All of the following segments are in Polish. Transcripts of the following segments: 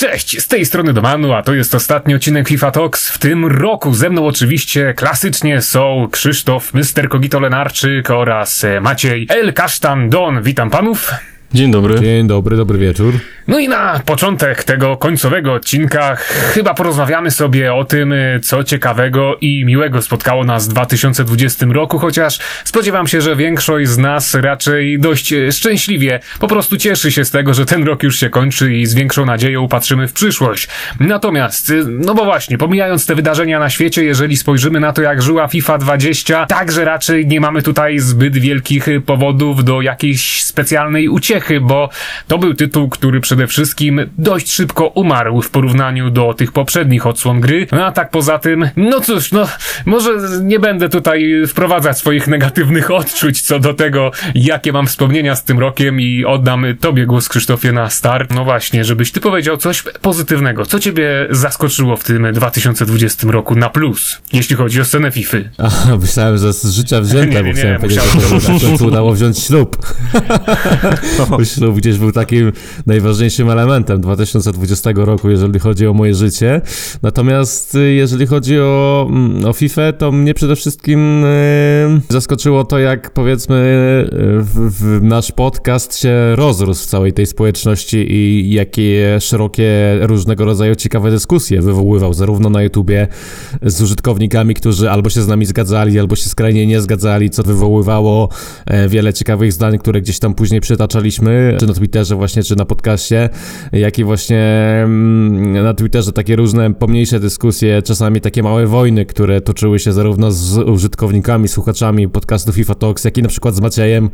Cześć, z tej strony Domanu, a to jest ostatni odcinek FIFA Talks w tym roku. Ze mną oczywiście klasycznie są Krzysztof, Mr. Kogito Lenarczyk oraz e, Maciej El Kasztan Don. Witam panów. Dzień dobry. Dzień dobry, dobry wieczór. No i na początek tego końcowego odcinka chyba porozmawiamy sobie o tym, co ciekawego i miłego spotkało nas w 2020 roku, chociaż spodziewam się, że większość z nas raczej dość szczęśliwie po prostu cieszy się z tego, że ten rok już się kończy i z większą nadzieją patrzymy w przyszłość. Natomiast, no bo właśnie, pomijając te wydarzenia na świecie, jeżeli spojrzymy na to, jak żyła FIFA 20, także raczej nie mamy tutaj zbyt wielkich powodów do jakiejś specjalnej uciechy, bo to był tytuł, który przede wszystkim dość szybko umarł w porównaniu do tych poprzednich odsłon gry. No a tak poza tym, no cóż, no może nie będę tutaj wprowadzać swoich negatywnych odczuć co do tego, jakie mam wspomnienia z tym rokiem i oddam tobie głos Krzysztofie na start. No właśnie, żebyś ty powiedział coś pozytywnego. Co ciebie zaskoczyło w tym 2020 roku na plus, jeśli chodzi o scenę FIFA? A, myślałem, że z życia wzięte, Nie, nie, bo nie, chciałem powiedzieć, musiałem- że to w końcu udało wziąć ślub. Ślub gdzieś był takim najważniejszym elementem 2020 roku, jeżeli chodzi o moje życie. Natomiast y, jeżeli chodzi o, mm, o FIFA, to mnie przede wszystkim y, zaskoczyło to, jak powiedzmy y, w, w nasz podcast się rozrósł w całej tej społeczności i jakie szerokie różnego rodzaju ciekawe dyskusje wywoływał, zarówno na YouTubie z użytkownikami, którzy albo się z nami zgadzali, albo się skrajnie nie zgadzali, co wywoływało e, wiele ciekawych zdań, które gdzieś tam później przytaczaliśmy, czy na Twitterze właśnie, czy na podcaście, jak i właśnie mm, na Twitterze takie różne pomniejsze dyskusje, czasami takie małe wojny, które toczyły się zarówno z użytkownikami, słuchaczami podcastu FIFA Talks, jak i na przykład z Maciejem,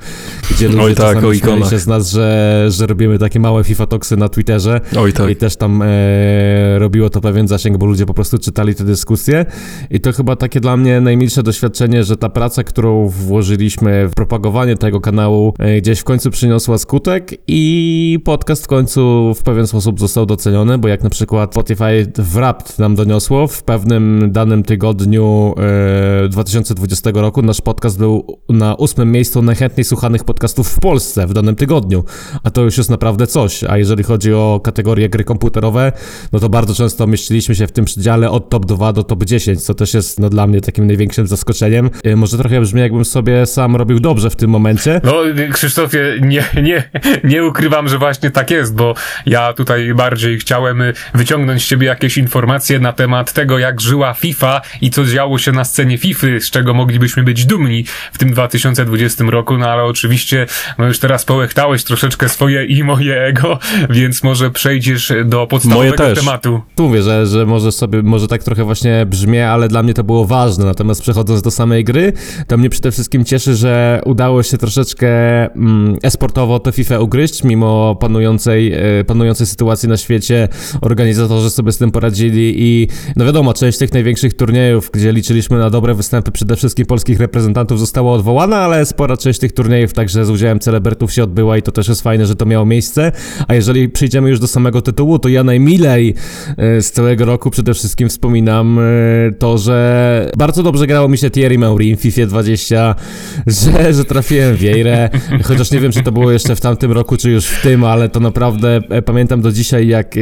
gdzie ludzie Oj tak, czasami śmiali się z nas, że, że robimy takie małe FIFA Talksy na Twitterze. Oj tak. I też tam e, robiło to pewien zasięg, bo ludzie po prostu czytali te dyskusje. I to chyba takie dla mnie najmilsze doświadczenie, że ta praca, którą włożyliśmy w propagowanie tego kanału, e, gdzieś w końcu przyniosła skutek i podcast w końcu w pewien sposób został doceniony, bo jak na przykład Spotify Wrapped nam doniosło, w pewnym danym tygodniu e, 2020 roku nasz podcast był na ósmym miejscu najchętniej słuchanych podcastów w Polsce w danym tygodniu, a to już jest naprawdę coś. A jeżeli chodzi o kategorie gry komputerowe, no to bardzo często mieściliśmy się w tym przedziale od top 2 do top 10, co też jest no, dla mnie takim największym zaskoczeniem. E, Może trochę brzmi, jakbym sobie sam robił dobrze w tym momencie. No, Krzysztofie, nie, nie, nie ukrywam, że właśnie tak jest, bo ja tutaj bardziej chciałem y, wyciągnąć z ciebie jakieś informacje na temat tego, jak żyła FIFA i co działo się na scenie FIFA, z czego moglibyśmy być dumni w tym 2020 roku, no ale oczywiście, no już teraz połechtałeś troszeczkę swoje i moje ego, więc może przejdziesz do podstawowego Moje też. tematu. Tu mówię, że, że może sobie, może tak trochę właśnie brzmie, ale dla mnie to było ważne. Natomiast przechodząc do samej gry, to mnie przede wszystkim cieszy, że udało się troszeczkę mm, esportowo tę FIFA ugryźć, mimo panującej, e, panującej sytuacji na świecie. Organizatorzy sobie z tym poradzili i no wiadomo, część tych największych turniejów, gdzie liczyliśmy na dobre występy przede wszystkim polskich reprezentantów została odwołana, ale spora część tych turniejów także z udziałem celebrytów się odbyła i to też jest fajne, że to miało miejsce. A jeżeli przejdziemy już do samego tytułu, to ja najmilej e, z całego roku przede wszystkim wspominam e, to, że bardzo dobrze grało mi się Thierry Henry w FIFA 20, że, że trafiłem w Jejrę, chociaż nie wiem, czy to było jeszcze w tamtym roku, czy już w tym, ale to naprawdę e, pamiętam do dzisiaj, jak e,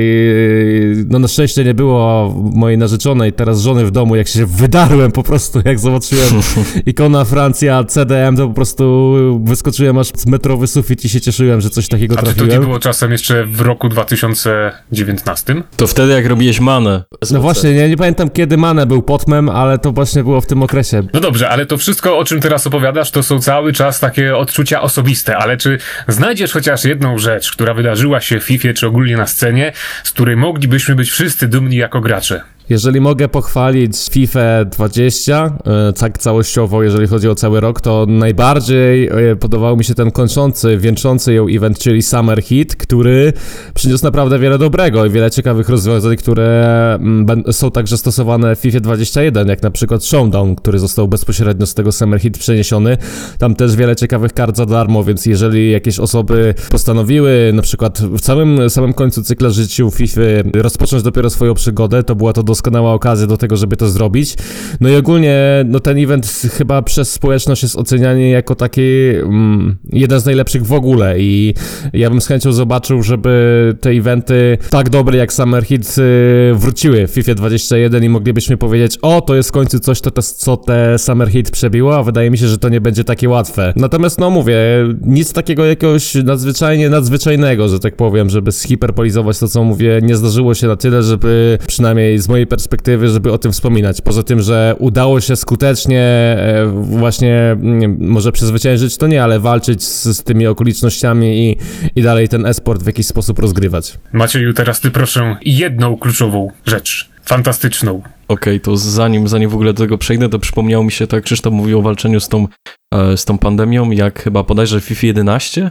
no na szczęście nie było mojej narzeczonej, teraz żony w domu, jak się wydarłem po prostu, jak zobaczyłem ikona Francja, CDM, to po prostu wyskoczyłem aż z metrowy sufit i się cieszyłem, że coś takiego A czy to nie trafiłem. było czasem jeszcze w roku 2019? To wtedy jak robiłeś manę. No właśnie, ja nie pamiętam kiedy Mane był potmem, ale to właśnie było w tym okresie. No dobrze, ale to wszystko, o czym teraz opowiadasz, to są cały czas takie odczucia osobiste, ale czy znajdziesz chociaż jedną rzecz, która wydarzyła się w FIFA czy ogólnie na scenie, z której moglibyśmy być wszyscy dumni jako gracze? Jeżeli mogę pochwalić FIFA 20, e, tak całościowo, jeżeli chodzi o cały rok, to najbardziej e, podobał mi się ten kończący, wieńczący ją event, czyli Summer Hit, który przyniósł naprawdę wiele dobrego i wiele ciekawych rozwiązań, które mm, są także stosowane w FIFA 21, jak na przykład Showdown, który został bezpośrednio z tego Summer Hit przeniesiony. Tam też wiele ciekawych kart za darmo, więc jeżeli jakieś osoby postanowiły na przykład w całym samym końcu cykla życiu FIFA rozpocząć dopiero swoją przygodę, to była to doskonała okazja do tego, żeby to zrobić. No i ogólnie, no ten event chyba przez społeczność jest oceniany jako taki mm, jeden z najlepszych w ogóle i ja bym z chęcią zobaczył, żeby te eventy tak dobre jak Summer Hit y, wróciły w FIFA 21 i moglibyśmy powiedzieć, o, to jest w końcu coś, to te, co te Summer Hit przebiło, a wydaje mi się, że to nie będzie takie łatwe. Natomiast, no mówię, nic takiego jakiegoś nadzwyczajnie nadzwyczajnego, że tak powiem, żeby zhiperpolizować to, co mówię, nie zdarzyło się na tyle, żeby przynajmniej z mojej perspektywy, żeby o tym wspominać. Poza tym, że udało się skutecznie e, właśnie, nie, może przezwyciężyć to nie, ale walczyć z, z tymi okolicznościami i, i dalej ten esport w jakiś sposób rozgrywać. Macieju, teraz ty proszę jedną kluczową rzecz. Fantastyczną. Okej, to zanim, zanim w ogóle do tego przejdę, to przypomniało mi się, tak Krzysztof mówił o walczeniu z tą, e, z tą pandemią, jak chyba bodajże w FIFA 11 e,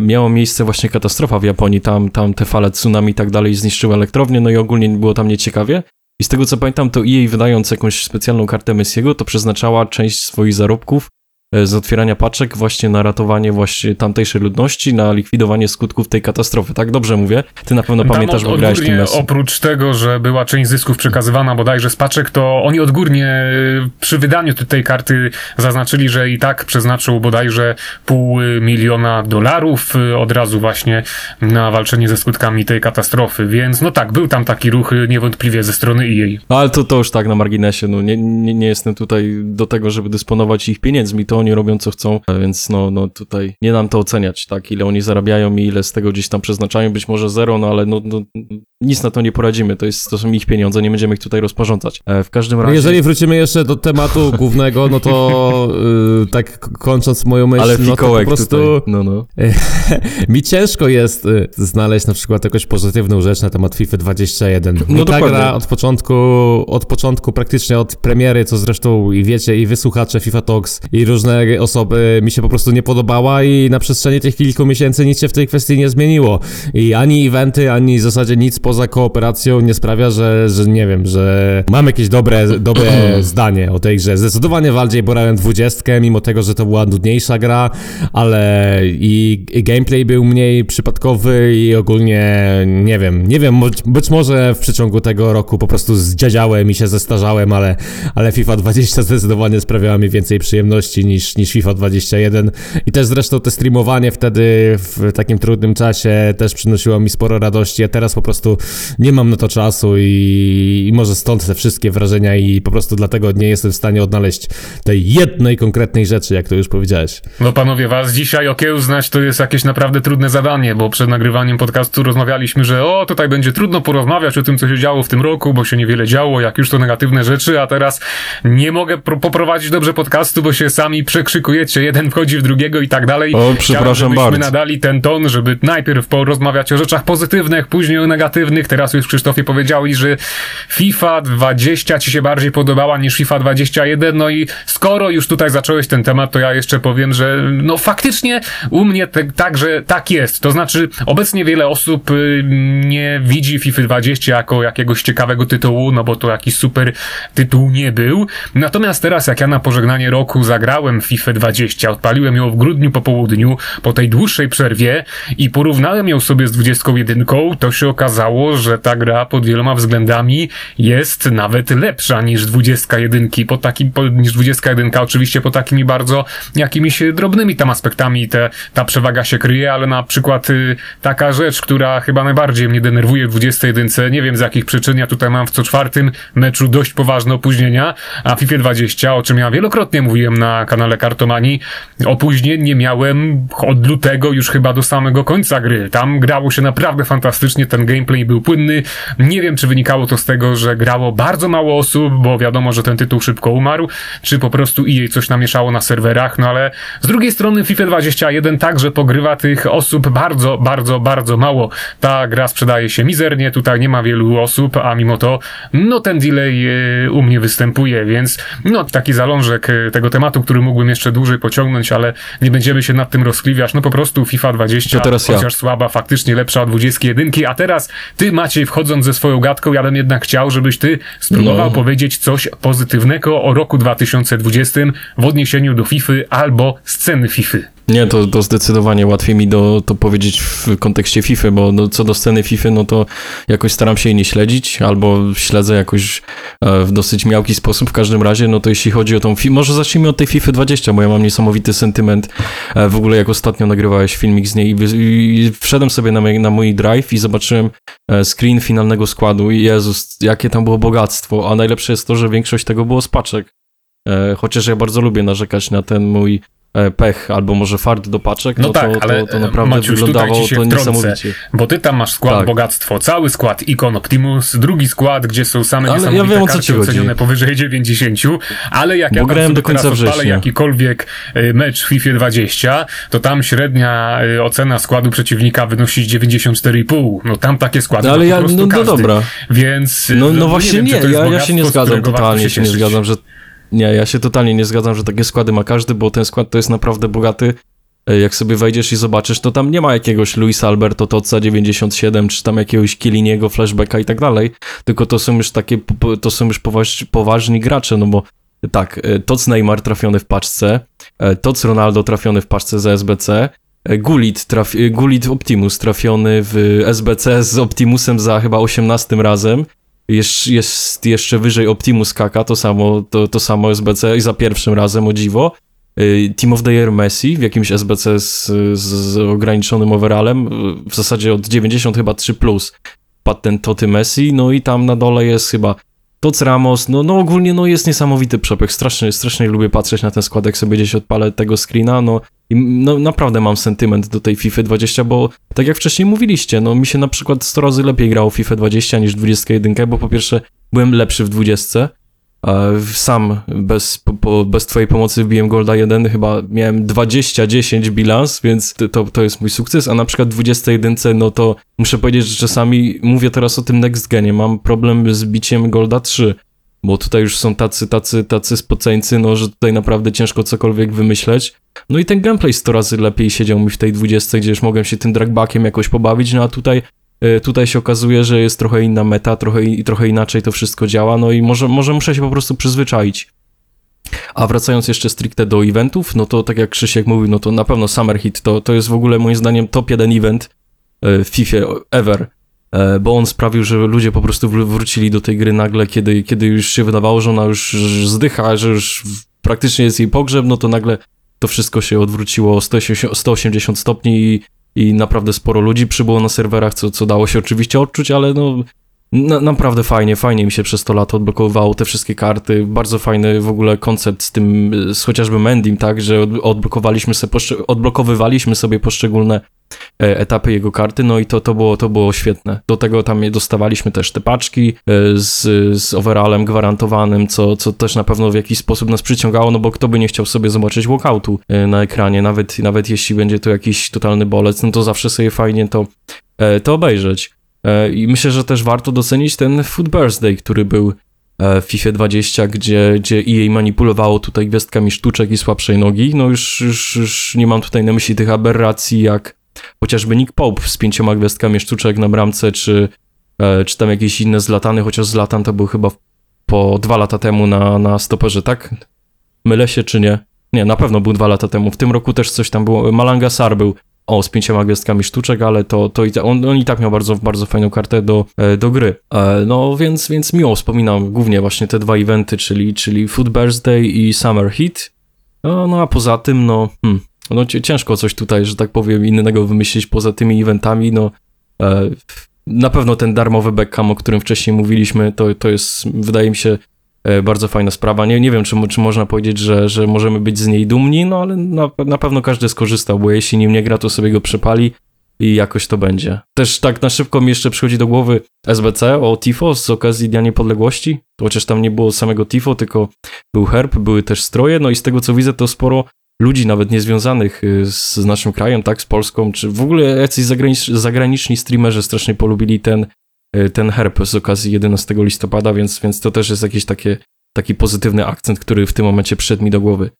miała miejsce właśnie katastrofa w Japonii, tam, tam te fale tsunami i tak dalej zniszczyły elektrownię, no i ogólnie było tam nieciekawie. I z tego co pamiętam, to EA wydając jakąś specjalną kartę Messiego, to przeznaczała część swoich zarobków e, z otwierania paczek właśnie na ratowanie właśnie tamtejszej ludności, na likwidowanie skutków tej katastrofy. Tak dobrze mówię? Ty na pewno pamiętasz, bo grałeś tym oprócz tego, że była część zysków przekazywana bodajże z paczek, to oni odgórnie y, przy wydaniu tej karty zaznaczyli, że i tak przeznaczył bodajże pół miliona dolarów y, od razu właśnie na walczenie ze skutkami tej katastrofy. Więc no tak, był tam taki ruch niewątpliwie ze strony EA. No ale to, to już tak na marginesie, no nie, nie, nie jestem tutaj do tego, żeby dysponować ich pieniędzmi, to oni robią co chcą, a więc no, no tutaj nie nam to oceniać, tak, ile oni zarabiają i ile z tego gdzieś tam przeznaczają, być może zero, no ale no, no nic na to nie poradzimy, to, jest, to są ich pieniądze, nie będziemy ich tutaj rozporządzać. E, w każdym razie... jeżeli wrócimy jeszcze do tematu głównego, no to y, tak kończąc moją myśl, ale no to po prostu tutaj, no no. mi ciężko jest y, znaleźć na przykład jakąś pozytywną rzecz na temat FIFA 21. No No ta dokładnie. gra od początku, od początku praktycznie od premiery, co zresztą i wiecie, i wysłuchacze FIFA Talks i różne osoby mi się po prostu nie podobała i na przestrzeni tych kilku miesięcy nic się w tej kwestii nie zmieniło. I ani eventy, ani w zasadzie nic poza kooperacją nie sprawia, że, że nie wiem, że mam jakieś dobre, dobre zdanie o tej grze. Zdecydowanie bardziej borałem dwudziestkę, mimo tego, że to była nudniejsza gra, ale i, i gameplay był mniej przypadkowy i ogólnie nie wiem, nie wiem, mo- być może w przeciągu tego roku po prostu zdziadziałem i się zestarzałem, ale, ale FIFA 20 zdecydowanie sprawiała mi więcej przyjemności niż, niż FIFA 21 i też zresztą te streamowanie wtedy w takim trudnym czasie też przynosiło mi sporo radości, a teraz po prostu nie mam na to czasu i, i może stąd te wszystkie wrażenia i po prostu dlatego nie jestem w stanie odnaleźć tej jednej konkretnej rzeczy, jak to już powiedziałeś. No panowie, was dzisiaj okiełznać to jest jakieś naprawdę trudne zadanie, bo przed nagrywaniem podcastu rozmawialiśmy, że o, tutaj będzie trudno porozmawiać o tym, co się działo w tym roku, bo się niewiele działo, jak już to negatywne rzeczy, a teraz nie mogę pro- poprowadzić dobrze podcastu, bo się sami przekrzykujecie, jeden wchodzi w drugiego i tak dalej. O, przepraszam Chciałem, żebyśmy bardzo. nadali ten ton, żeby najpierw porozmawiać o rzeczach pozytywnych, później o negatywnych. Teraz już Krzysztofie powiedziałeś, że FIFA 20 ci się bardziej podobała niż FIFA 21, no i skoro już tutaj zacząłeś ten temat, to ja jeszcze powiem, że no faktycznie u mnie te, także tak jest. To znaczy obecnie wiele osób y, nie widzi FIFA 20 jako jakiegoś ciekawego tytułu, no bo to jakiś super tytuł nie był. Natomiast teraz jak ja na pożegnanie roku zagrałem FIFA 20, odpaliłem ją w grudniu po południu, po tej dłuższej przerwie i porównałem ją sobie z 21, to się okazało, że ta gra pod wieloma względami jest nawet lepsza niż 21 po takim, po, niż 21 oczywiście po takimi bardzo jakimiś drobnymi tam aspektami te, ta przewaga się kryje, ale na przykład y, taka rzecz, która chyba najbardziej mnie denerwuje w 21, nie wiem z jakich przyczyn, ja tutaj mam w co czwartym meczu dość poważne opóźnienia, a FIFA 20, o czym ja wielokrotnie mówiłem na kanale Kartomani, opóźnień nie miałem od lutego już chyba do samego końca gry. Tam grało się naprawdę fantastycznie, ten gameplay był płynny. Nie wiem, czy wynikało to z tego, że grało bardzo mało osób, bo wiadomo, że ten tytuł szybko umarł, czy po prostu EA coś namieszało na serwerach, no ale z drugiej strony FIFA 21 także pogrywa tych osób bardzo, bardzo, bardzo mało. Ta gra sprzedaje się mizernie, tutaj nie ma wielu osób, a mimo to, no ten delay e, u mnie występuje, więc no taki zalążek e, tego tematu, który mógłbym jeszcze dłużej pociągnąć, ale nie będziemy się nad tym rozkliwiać. No po prostu FIFA 20, To teraz ja. chociaż słaba, faktycznie lepsza od 21, a teraz ty Maciej wchodząc ze swoją gadką, ja bym jednak chciał, żebyś ty spróbował No. powiedzieć coś pozytywnego o roku 2020 w odniesieniu do FIFA albo sceny FIFA. Nie, to, to zdecydowanie łatwiej mi do, to powiedzieć w kontekście FIFA, bo no, co do sceny FIFA, no to jakoś staram się jej nie śledzić, albo śledzę jakoś e, w dosyć miałki sposób. W każdym razie, no to jeśli chodzi o tą FIFA, może zacznijmy od tej FIFA 20, bo ja mam niesamowity sentyment. E, w ogóle jak ostatnio nagrywałeś filmik z niej i, i wszedłem sobie na, na mój drive i zobaczyłem e, screen finalnego składu i Jezus, jakie tam było bogactwo, a najlepsze jest to, że większość tego było z paczek. Chociaż ja bardzo lubię narzekać na ten mój pech, albo może fart do paczek, No no, tak, to, ale, to, to naprawdę Maciuś, tutaj wyglądało ci się to wtrącę. niesamowicie. Bo ty tam masz skład Tak. bogactwo, cały skład Icon Optimus, drugi skład, gdzie są same Ale ja niesamowite wiem, o co karty ocenione powyżej 90, ale jak Bo ja grałem do końca teraz odpalę września. jakikolwiek y, mecz w FIFA 20, to tam średnia ocena składu przeciwnika wynosi 94,5. No tam takie składy No, ale ja, po prostu no, no każdy. dobra, Więc no, no właśnie wiem, czy nie, to jest ja, ja się nie zgadzam totalnie, się nie cieszyć. zgadzam, że nie, ja się totalnie nie zgadzam, że takie składy ma każdy, bo ten skład to jest naprawdę bogaty. E, Jak sobie wejdziesz i zobaczysz, to tam nie ma jakiegoś Luisa Alberto Toca 97, czy tam jakiegoś Kieliniego, flashbacka i tak dalej, tylko to są już takie, to są już poważ, poważni gracze, no bo tak, e, Toc Neymar trafiony w paczce, e, Toc Ronaldo trafiony w paczce za SBC, Gullit, traf, Gullit Optimus trafiony w SBC z Optimusem za chyba 18 razem, jest, jest jeszcze wyżej Optimus Kaka, to samo, to, to samo SBC i za pierwszym razem, o dziwo. Y, Team of the Year Messi w jakimś SBC z, z, ograniczonym overallem, w zasadzie od 90 chyba 3+, plus padł ten Toty Messi, no i tam na dole jest chyba Toc Ramos, no, no ogólnie no jest niesamowity przepych, strasznie, strasznie lubię patrzeć na ten skład, jak sobie gdzieś odpalę tego screena, no i no, naprawdę mam sentyment do tej FIFA 20, bo tak jak wcześniej mówiliście, no mi się na przykład 100 razy lepiej grało FIFA 20 niż 21, bo po pierwsze byłem lepszy w 20, e, sam bez, po, bez twojej pomocy wbiłem Golda 1, chyba miałem 20-10 bilans, więc to- to, jest mój sukces, a na przykład w 21, no to muszę powiedzieć, że czasami mówię teraz o tym next genie, mam problem z biciem Golda 3, bo tutaj już są tacy, tacy, tacy spoceńcy, no że tutaj naprawdę ciężko cokolwiek wymyśleć. No i ten gameplay 100 razy lepiej siedział mi w tej 20, gdzie już mogłem się tym dragbackiem jakoś pobawić, no a tutaj e, Tutaj się okazuje, że jest trochę inna meta, trochę, trochę inaczej to wszystko działa, no i może, może muszę się po prostu przyzwyczaić. A wracając jeszcze stricte do eventów, no to tak jak Krzysiek mówił, no to na pewno Summer Hit to, to jest w ogóle moim zdaniem top jeden event e, w FIFA ever, e, bo on sprawił, że ludzie po prostu wr- wrócili do tej gry nagle, kiedy, kiedy już się wydawało, że ona już zdycha, że już praktycznie jest jej pogrzeb, no to nagle to wszystko się odwróciło o 180 180 stopni i, i naprawdę sporo ludzi przybyło na serwerach, co, co dało się oczywiście odczuć, ale no na, naprawdę fajnie, fajnie mi się przez to lato odblokowywało te wszystkie karty, bardzo fajny w ogóle koncept z tym, y, z chociażby Mendim, tak, że od, odblokowaliśmy sobie, odblokowywaliśmy sobie poszczególne e, etapy jego karty, no i to, to, było, to było świetne. Do tego tam dostawaliśmy też te paczki e, z, z overallem gwarantowanym, co, co też na pewno w jakiś sposób nas przyciągało, no bo kto by nie chciał sobie zobaczyć walkoutu e, na ekranie, nawet, nawet jeśli będzie to jakiś totalny bolec, no to zawsze sobie fajnie to, e, to obejrzeć. E, I myślę, że też warto docenić ten Food Birthday, który był e, w FIFA 20, gdzie, gdzie EA manipulowało tutaj gwiazdkami sztuczek i słabszej nogi. No już, już, już nie mam tutaj na myśli tych aberracji jak chociażby Nick Pope z pięcioma gwiazdkami sztuczek na bramce, czy, e, czy tam jakieś inne zlatany, chociaż zlatan to był chyba po dwa lata temu na, na stoperze, tak? Mylę się czy nie? Nie, na pewno był dwa lata temu. W tym roku też coś tam było. Malanga Sar był o, z pięcioma gwiazdkami sztuczek, ale to, to i on, on i tak miał bardzo, bardzo fajną kartę do, e, do gry. E, no więc, więc miło wspominam głównie właśnie te dwa eventy, czyli, czyli Food Birthday i Summer Heat. No, no a poza tym, no, hmm, no ciężko coś tutaj, że tak powiem, innego wymyślić poza tymi eventami, no e, na pewno ten darmowy Beckham, o którym wcześniej mówiliśmy, to, to jest, wydaje mi się, bardzo fajna sprawa. Nie, nie wiem, czy, czy można powiedzieć, że, że możemy być z niej dumni, no ale na, na pewno każdy skorzystał, bo jeśli nim nie gra, to sobie go przepali i jakoś to będzie. Też tak na szybko mi jeszcze przychodzi do głowy SBC o TIFO z okazji Dnia Niepodległości, chociaż tam nie było samego TIFO, tylko był herb, były też stroje, no i z tego co widzę, to sporo ludzi nawet niezwiązanych y, z naszym krajem, tak, z Polską, czy w ogóle jacyś zagranicz, zagraniczni streamerzy strasznie polubili ten, ten herb z okazji 11 listopada, więc, więc to też jest jakiś takie, taki pozytywny akcent, który w tym momencie przyszedł mi do głowy.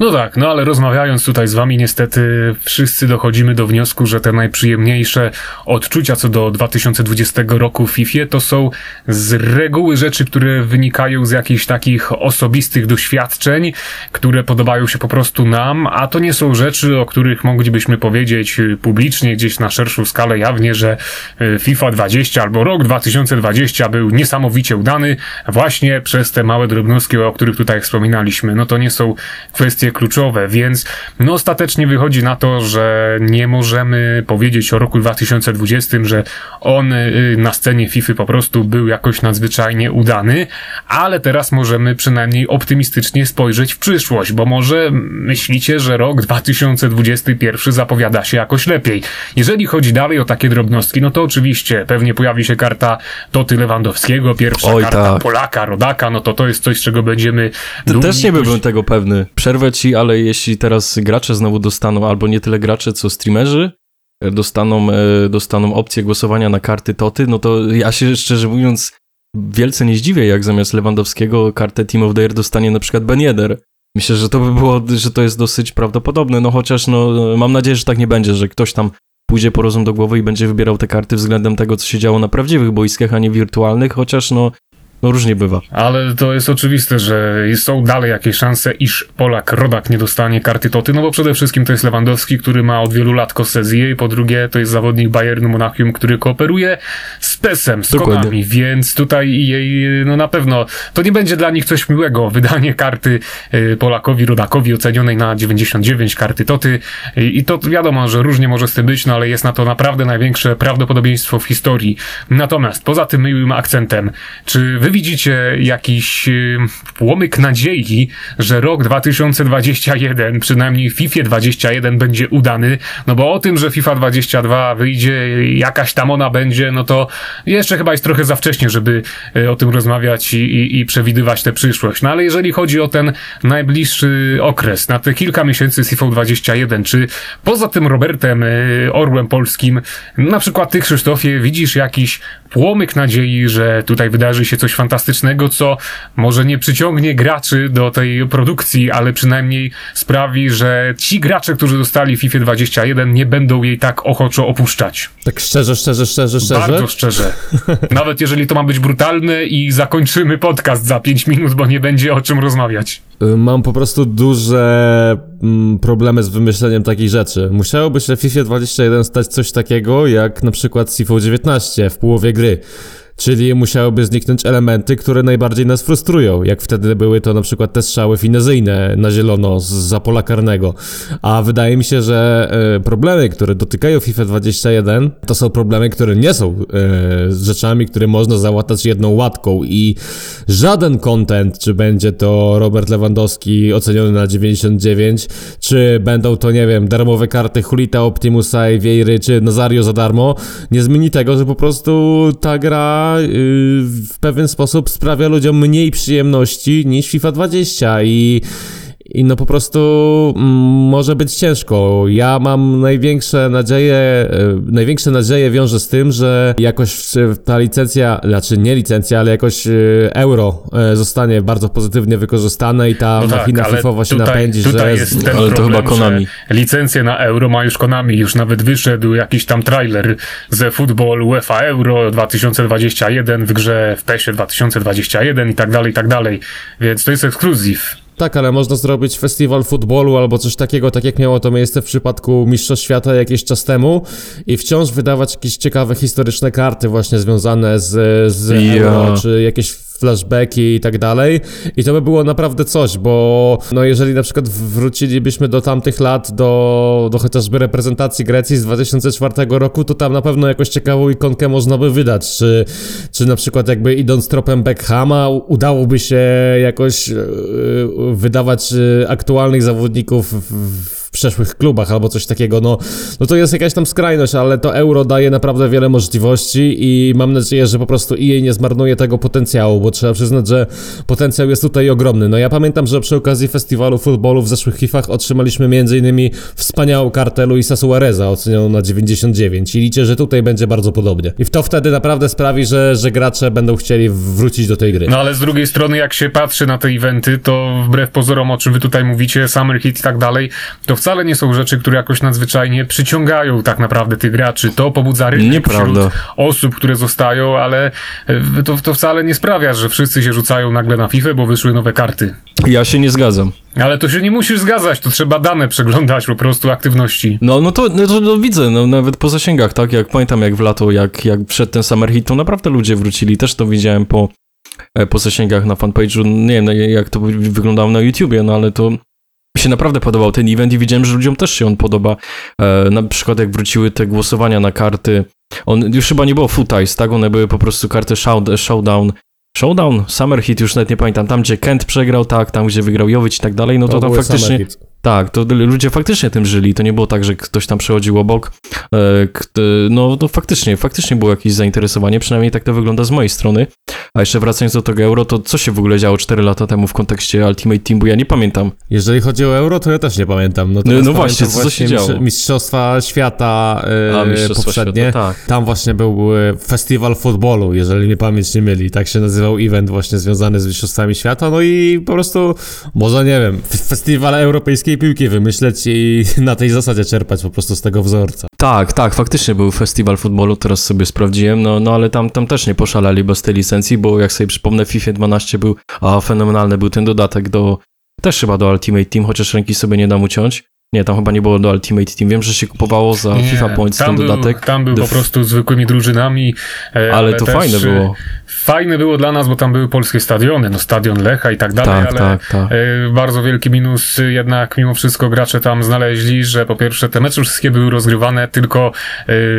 No tak, no ale rozmawiając tutaj z wami, niestety wszyscy dochodzimy do wniosku, że te najprzyjemniejsze odczucia co do 2020 roku w FIFA to są z reguły rzeczy, które wynikają z jakichś takich osobistych doświadczeń, które podobają się po prostu nam, a to nie są rzeczy, o których moglibyśmy powiedzieć publicznie, gdzieś na szerszą skalę jawnie, że y, FIFA 20 albo rok 2020 był niesamowicie udany właśnie przez te małe drobnostki, o których tutaj wspominaliśmy. No to nie są kwestie kluczowe, więc no ostatecznie wychodzi na to, że nie możemy powiedzieć o roku 2020, że on y, na scenie FIFA po prostu był jakoś nadzwyczajnie udany, ale teraz możemy przynajmniej optymistycznie spojrzeć w przyszłość, bo może myślicie, że rok 2021 zapowiada się jakoś lepiej. Jeżeli chodzi dalej o takie drobnostki, no to oczywiście pewnie pojawi się karta Toty Lewandowskiego, pierwsza Oj, karta tak. Polaka, Rodaka, no to to jest coś, z czego będziemy To dumni. też nie byłbym tego pewny. Przerwę ci, ale jeśli teraz gracze znowu dostaną, albo nie tyle gracze, co streamerzy, e, dostaną, e, dostaną opcję głosowania na karty Toty, no to ja się szczerze mówiąc wielce nie zdziwię, jak zamiast Lewandowskiego kartę Team of the Year dostanie na przykład Ben Yedder. Myślę, że to by było, że to jest dosyć prawdopodobne, no chociaż no mam nadzieję, że tak nie będzie, że ktoś tam pójdzie po rozum do głowy i będzie wybierał te karty względem tego, co się działo na prawdziwych boiskach, a nie wirtualnych, chociaż no, no różnie bywa. Ale to jest oczywiste, że są dalej jakieś szanse, iż Polak Rodak nie dostanie karty Toty, no bo przede wszystkim to jest Lewandowski, który ma od wielu lat kosezję i po drugie to jest zawodnik Bayernu Monachium, który kooperuje z PES-em, z Dokładnie. Konami, więc tutaj jej, no na pewno to nie będzie dla nich coś miłego, wydanie karty y, Polakowi Rodakowi ocenionej na 99 karty Toty i i to wiadomo, że różnie może z tym być, no ale jest na to naprawdę największe prawdopodobieństwo w historii. Natomiast poza tym miłym akcentem, czy wy widzicie jakiś y, płomyk nadziei, że rok 2021, przynajmniej FIFA 21 będzie udany? No bo o tym, że FIFA 22 wyjdzie, jakaś tam ona będzie, no to jeszcze chyba jest trochę za wcześnie, żeby y, o tym rozmawiać i, i, i przewidywać tę przyszłość. No ale jeżeli chodzi o ten najbliższy okres, na te kilka miesięcy z FIFA 21, czy poza tym Robertem y, Orłem Polskim, na przykład ty Krzysztofie, widzisz jakiś płomyk nadziei, że tutaj wydarzy się coś fantastycznego, co może nie przyciągnie graczy do tej produkcji, ale przynajmniej sprawi, że ci gracze, którzy dostali FIFA 21 nie będą jej tak ochoczo opuszczać. Tak szczerze, szczerze, szczerze, szczerze. Bardzo szczerze. Nawet jeżeli to ma być brutalne i zakończymy podcast za 5 minut, bo nie będzie o czym rozmawiać. Y, Mam po prostu duże mm, problemy z wymyśleniem takich rzeczy. Musiałoby się w FIFA 21 stać coś takiego, jak na przykład FIFA 19 w połowie gry. Czyli musiałyby zniknąć elementy, które najbardziej nas frustrują, jak wtedy były to na przykład te strzały finezyjne na zielono z za pola karnego. A wydaje mi się, że e, problemy, które dotykają FIFA 21, to są problemy, które nie są e, rzeczami, które można załatać jedną łatką i żaden content, czy będzie to Robert Lewandowski oceniony na 99, czy będą to, nie wiem, darmowe karty Hulita, Optimusa Wiejry, czy Nazario za darmo, nie zmieni tego, że po prostu ta gra yy, w pewien sposób sprawia ludziom mniej przyjemności niż FIFA 20 i i no po prostu mm, może być ciężko. Ja mam największe nadzieje, e, największe nadzieje wiąże z tym, że jakoś ta licencja, znaczy nie licencja, ale jakoś e, euro e, zostanie bardzo pozytywnie wykorzystane i ta No tak, machina ale FIFOwa się tutaj- napędzi, tutaj że... jest ten Ale to problem, chyba Konami. Licencję na euro ma już Konami, już nawet wyszedł jakiś tam trailer ze Football UEFA Euro 2021 w grze w PESie 2021 i tak dalej, i tak dalej. Więc to jest ekskluzyw. Tak, ale można zrobić festiwal futbolu albo coś takiego, tak jak miało to miejsce w przypadku Mistrzostw Świata jakiś czas temu i wciąż wydawać jakieś ciekawe historyczne karty właśnie związane z, z Ja. Euro, czy jakieś flashbacki i tak dalej. I to by było naprawdę coś, bo no jeżeli na przykład wrócilibyśmy do tamtych lat, do, do chociażby reprezentacji Grecji z 2004 roku, to tam na pewno jakąś ciekawą ikonkę można by wydać, czy, czy na przykład jakby idąc tropem Beckhama udałoby się jakoś e, wydawać e, aktualnych zawodników w, w w przeszłych klubach albo coś takiego, no, no to jest jakaś tam skrajność, ale to euro daje naprawdę wiele możliwości i mam nadzieję, że po prostu EA nie zmarnuje tego potencjału, bo trzeba przyznać, że potencjał jest tutaj ogromny. No ja pamiętam, że przy okazji festiwalu futbolu w zeszłych FIFA otrzymaliśmy m.in. wspaniałą kartę Luisa Suareza ocenioną na 99 i liczę, że tutaj będzie bardzo podobnie. I to wtedy naprawdę sprawi, że, że gracze będą chcieli wrócić do tej gry. No ale z drugiej strony, jak się patrzy na te eventy, to wbrew pozorom, o czym wy tutaj mówicie, Summer Hit i tak dalej, to wcale nie są rzeczy, które jakoś nadzwyczajnie przyciągają tak naprawdę tych graczy. To pobudza rynek Nieprawda. wśród osób, które zostają, ale e, to, to wcale nie sprawia, że wszyscy się rzucają nagle na FIFA, bo wyszły nowe karty. Ja się nie zgadzam. Ale to się nie musisz zgadzać, to trzeba dane przeglądać po prostu aktywności. No, no to, no to no, widzę, no, nawet po zasięgach, tak? Jak pamiętam, jak w lato, jak, jak przed ten Summer Hit, to naprawdę ludzie wrócili. Też to widziałem po, e, po zasięgach na fanpage'u. Nie wiem, jak to wyglądało na YouTubie, no ale to mi się naprawdę podobał ten event i widziałem, że ludziom też się on podoba. E, na przykład jak wróciły te głosowania na karty, on już chyba nie było footage, tak? One były po prostu karty showdown. Showdown, Summer Hit, już nawet nie pamiętam, tam gdzie Kent przegrał, tak, tam gdzie wygrał Jowic i tak dalej, no to, tam były faktycznie... same hit. Tak, to ludzie faktycznie tym żyli. To nie było tak, że ktoś tam przechodził obok. E, No, to faktycznie, faktycznie było jakieś zainteresowanie, przynajmniej tak to wygląda z mojej strony. A jeszcze wracając do tego euro, to co się w ogóle działo 4 lata temu w kontekście Ultimate Team, bo ja nie pamiętam. Jeżeli chodzi o euro, to ja też nie pamiętam. No, No- no właśnie, co się działo? mistrz- Mistrzostwa Świata e, A, Mistrzostwa poprzednie. Świata, tak. Tam właśnie był e, festiwal futbolu, jeżeli mnie pamięć nie myli. Tak się nazywał event właśnie związany z Mistrzostwami Świata. No i po prostu, może nie wiem, festiwal europejskiej piłki wymyśleć i na tej zasadzie czerpać po prostu z tego wzorca. Tak, tak, faktycznie był festiwal futbolu, teraz sobie sprawdziłem, no, no ale tam, tam też nie poszaleli bez tej licencji, bo jak sobie przypomnę, FIFA 12 był, a fenomenalny był ten dodatek do, też chyba do Ultimate Team, chociaż ręki sobie nie dam uciąć. Nie, tam chyba nie było do Ultimate Team. Wiem, że się kupowało za Nie, FIFA Points ten był, dodatek. Tam był The po prostu zwykłymi drużynami. e, Ale to też, fajne e, było. Fajne było dla nas, bo tam były polskie stadiony, no stadion Lecha i tak dalej, Tak, ale tak, tak. e, bardzo wielki minus jednak mimo wszystko gracze tam znaleźli, że po pierwsze te mecze wszystkie były rozgrywane tylko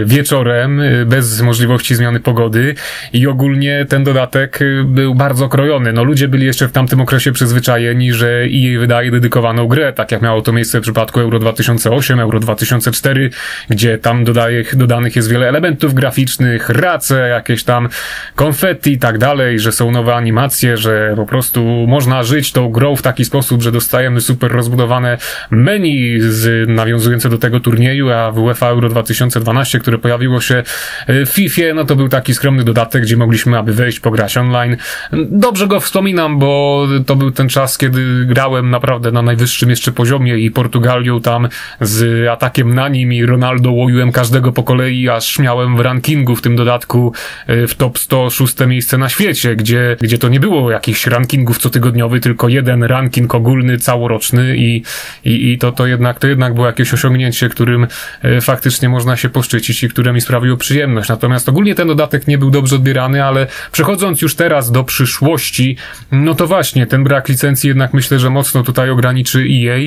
wieczorem, bez możliwości zmiany pogody i ogólnie ten dodatek był bardzo krojony. No ludzie byli jeszcze w tamtym okresie przyzwyczajeni, że EA wydaje dedykowaną grę, tak jak miało to miejsce w przypadku Euro 2008, Euro 2004, gdzie tam dodaje, dodanych jest wiele elementów graficznych, race, jakieś tam konfetti i tak dalej, że są nowe animacje, że po prostu można żyć tą grą w taki sposób, że dostajemy super rozbudowane menu z, nawiązujące do tego turnieju, a w UEFA Euro 2012, które pojawiło się w FIFA, no to był taki skromny dodatek, gdzie mogliśmy aby wejść, pograć online. Dobrze go wspominam, bo to był ten czas, kiedy grałem naprawdę na najwyższym jeszcze poziomie i Portugalią tam z atakiem na nim i Ronaldo łoiłem każdego po kolei, aż miałem w rankingu w tym dodatku e, w top 106 miejsce na świecie, gdzie, gdzie to nie było jakichś rankingów cotygodniowych, tylko jeden ranking ogólny, całoroczny i, i, i to, to jednak, to jednak było jakieś osiągnięcie, którym e, faktycznie można się poszczycić i które mi sprawiło przyjemność. Natomiast ogólnie ten dodatek nie był dobrze odbierany, ale przechodząc już teraz do przyszłości, no to właśnie, ten brak licencji jednak myślę, że mocno tutaj ograniczy EA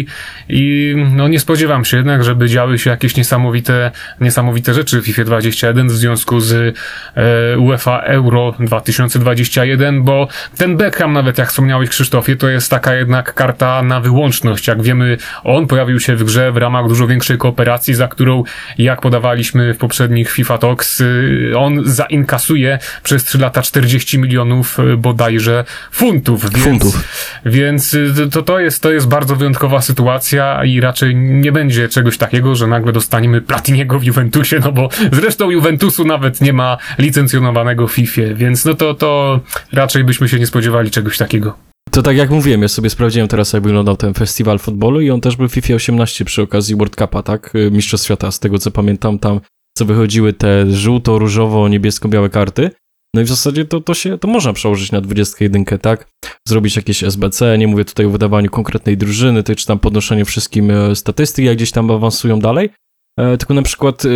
i no nie spodziewam się jednak, żeby działy się jakieś niesamowite, niesamowite rzeczy w FIFA 21 w związku z e, UEFA Euro 2021, bo ten Beckham, nawet jak wspomniałeś Krzysztofie, to jest taka jednak karta na wyłączność. Jak wiemy, on pojawił się w grze w ramach dużo większej kooperacji, za którą, jak podawaliśmy w poprzednich FIFA Talks, y, on zainkasuje przez 3 lata 40 milionów y, bodajże funtów. Więc, Funtów. Więc y, to, to, jest, to jest bardzo wyjątkowa sytuacja i raczej nie będzie czegoś takiego, że nagle dostaniemy Platiniego w Juventusie, no bo zresztą Juventusu nawet nie ma licencjonowanego w FIFA, więc no to, to raczej byśmy się nie spodziewali czegoś takiego. To tak jak mówiłem, ja sobie sprawdziłem teraz, jak wyglądał ten festiwal futbolu i on też był w FIFA 18 przy okazji World Cupa, tak? Y, Mistrzostw Świata, z tego co pamiętam, tam co wychodziły te żółto, różowo, niebiesko-białe karty. No i w zasadzie to, to się, to można przełożyć na 21, tak? Zrobić jakieś SBC, nie mówię tutaj o wydawaniu konkretnej drużyny, czy tam podnoszeniu wszystkim e, statystyk, jak gdzieś tam awansują dalej. E, tylko na przykład, e,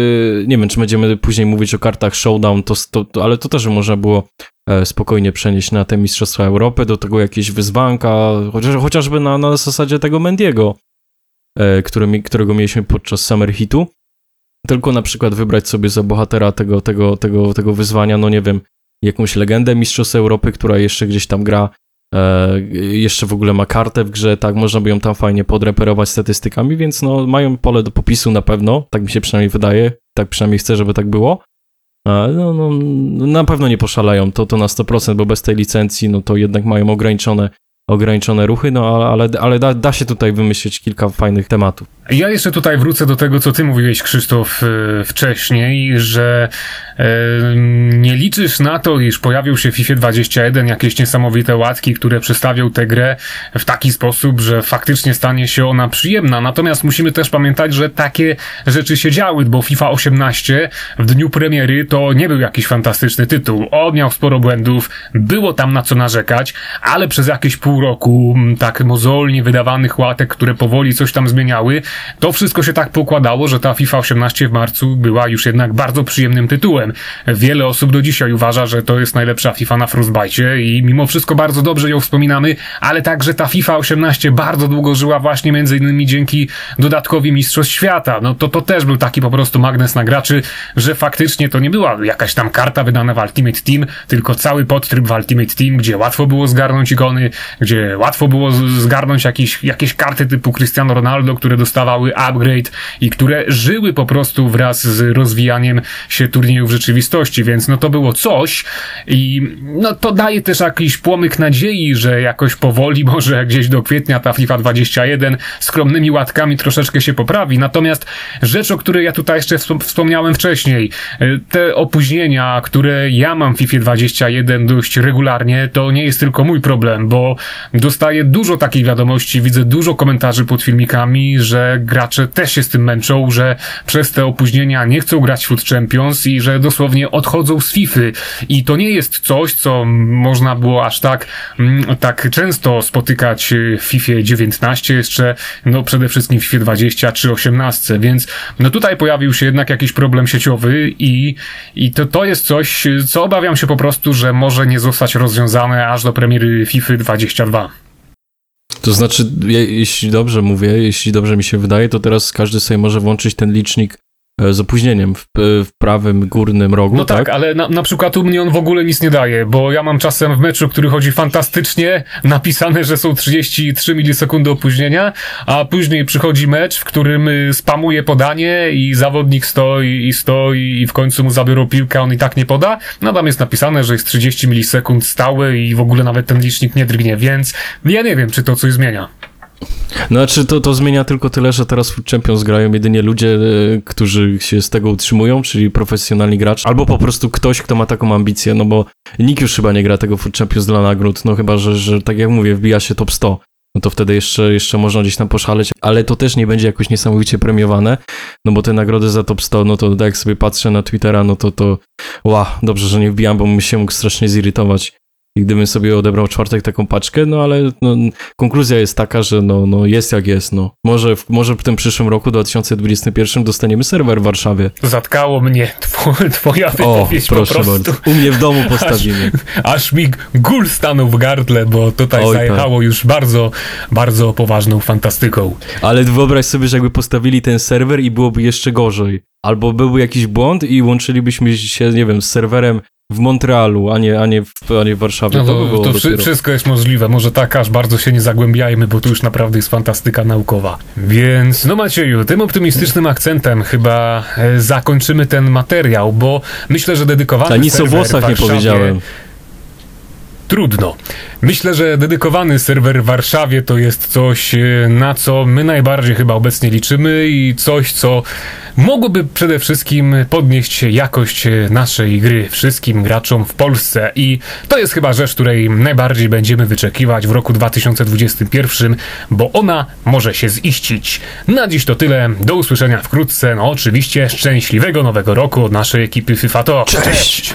nie wiem, czy będziemy później mówić o kartach Showdown, to, to, ale to też można było spokojnie przenieść na te Mistrzostwa Europy, do tego jakieś wyzwanka, chociaż, chociażby na, na zasadzie tego Mendiego, który, którego mieliśmy podczas Summer Hitu. Tylko na przykład wybrać sobie za bohatera tego, tego, tego, tego wyzwania, no nie wiem, jakąś legendę Mistrzostw Europy, która jeszcze gdzieś tam gra E, jeszcze w ogóle ma kartę w grze, tak, można by ją tam fajnie podreperować statystykami, więc no mają pole do popisu na pewno, tak mi się przynajmniej wydaje, tak przynajmniej chcę, żeby tak było. E, no, no, na pewno nie poszaleją, to, to na 100%, bo bez tej licencji, no to jednak mają ograniczone, ograniczone ruchy, no ale, ale da, da się tutaj wymyślić kilka fajnych tematów. Ja jeszcze tutaj wrócę do tego, co ty mówiłeś, Krzysztof, y, wcześniej, że y, nie liczysz na to, iż pojawił się w FIFA 21 jakieś niesamowite łatki, które przedstawią tę grę w taki sposób, że faktycznie stanie się ona przyjemna. Natomiast musimy też pamiętać, że takie rzeczy się działy, bo FIFA 18 w dniu premiery to nie był jakiś fantastyczny tytuł. On miał sporo błędów, było tam na co narzekać, ale przez jakieś pół roku m, tak mozolnie wydawanych łatek, które powoli coś tam zmieniały, to wszystko się tak pokładało, że ta FIFA 18 w marcu była już jednak bardzo przyjemnym tytułem. Wiele osób do dzisiaj uważa, że to jest najlepsza FIFA na Frostbite i mimo wszystko bardzo dobrze ją wspominamy, ale także ta FIFA 18 bardzo długo żyła właśnie między innymi dzięki dodatkowi Mistrzostw Świata. No to to też był taki po prostu magnes na graczy, że faktycznie to nie była jakaś tam karta wydana w Ultimate Team, tylko cały podtryb w Ultimate Team, gdzie łatwo było zgarnąć ikony, gdzie łatwo było zgarnąć jakieś, jakieś karty typu Cristiano Ronaldo, które dostawały upgrade i które żyły po prostu wraz z rozwijaniem się turniejów w rzeczywistości, więc no to było coś i no to daje też jakiś płomyk nadziei, że jakoś powoli, może gdzieś do kwietnia ta FIFA 21 skromnymi łatkami troszeczkę się poprawi. Natomiast rzecz, o której ja tutaj jeszcze wspom- wspomniałem wcześniej, y, te opóźnienia, które ja mam w FIFA 21 dość regularnie, to nie jest tylko mój problem, bo dostaję dużo takich wiadomości, widzę dużo komentarzy pod filmikami, że gracze też się z tym męczą, że przez te opóźnienia nie chcą grać wśród Champions i że dosłownie odchodzą z FIFA. I to nie jest coś, co można było aż tak, mm, tak często spotykać w FIFA 19 jeszcze, no przede wszystkim w FIFA 20 czy 18, więc no tutaj pojawił się jednak jakiś problem sieciowy i, i to, to jest coś, co obawiam się po prostu, że może nie zostać rozwiązane aż do premiery FIFA 22. To znaczy, je, jeśli dobrze mówię, jeśli dobrze mi się wydaje, to teraz każdy sobie może włączyć ten licznik z opóźnieniem w, w prawym górnym rogu, No tak, ale na, na przykład u mnie on w ogóle nic nie daje, bo ja mam czasem w meczu, który chodzi fantastycznie, napisane, że są 33 milisekundy opóźnienia, a później przychodzi mecz, w którym y, spamuje podanie i zawodnik stoi i stoi i w końcu mu zabiorą piłkę, a on i tak nie poda. No tam jest napisane, że jest 30 milisekund stałe i w ogóle nawet ten licznik nie drgnie, więc ja nie wiem, czy to coś zmienia. Znaczy, to, to zmienia tylko tyle, że teraz w Champions grają jedynie ludzie, e, którzy się z tego utrzymują, czyli profesjonalni gracze, albo po prostu ktoś, kto ma taką ambicję, no bo nikt już chyba nie gra tego Food Champions dla nagród, no chyba, że, że tak jak mówię, wbija się top 100. No to wtedy jeszcze, jeszcze można gdzieś tam poszaleć, ale to też nie będzie jakoś niesamowicie premiowane, no bo te nagrody za top 100, no to tak jak sobie patrzę na Twittera, no to to, ła, dobrze, że nie wbijam, bo bym się mógł strasznie zirytować. I gdybym sobie odebrał czwartek taką paczkę, no ale no, konkluzja jest taka, że no, no jest jak jest, no. Może w, może w tym przyszłym roku, 2021, dostaniemy serwer w Warszawie. Zatkało mnie two, twoja O, wypowiedź po proszę prostu. bardzo. U mnie w domu postawimy. Aż mi gól stanął w gardle, bo tutaj Oj, zajechało już bardzo, bardzo poważną fantastyką. Ale wyobraź sobie, że jakby postawili ten serwer i byłoby jeszcze gorzej. Albo byłby jakiś błąd i łączylibyśmy się, nie wiem, z serwerem w Montrealu, a nie, a nie, w, a nie w Warszawie. No to, by to, wszy- wszystko jest możliwe. Może tak aż bardzo się nie zagłębiajmy, bo tu już naprawdę jest fantastyka naukowa. Więc, no Macieju, tym optymistycznym akcentem chyba e, zakończymy ten materiał, bo myślę, że dedykowany A nic o włosach nie powiedziałem. Trudno. Myślę, że dedykowany serwer w Warszawie to jest coś, e, na co my najbardziej chyba obecnie liczymy i coś, co mogłoby przede wszystkim podnieść jakość naszej gry wszystkim graczom w Polsce. I to jest chyba rzecz, której najbardziej będziemy wyczekiwać w roku 2021, bo ona może się ziścić. Na dziś to tyle. Do usłyszenia wkrótce. No oczywiście szczęśliwego nowego roku od naszej ekipy FIFA Talk. Cześć!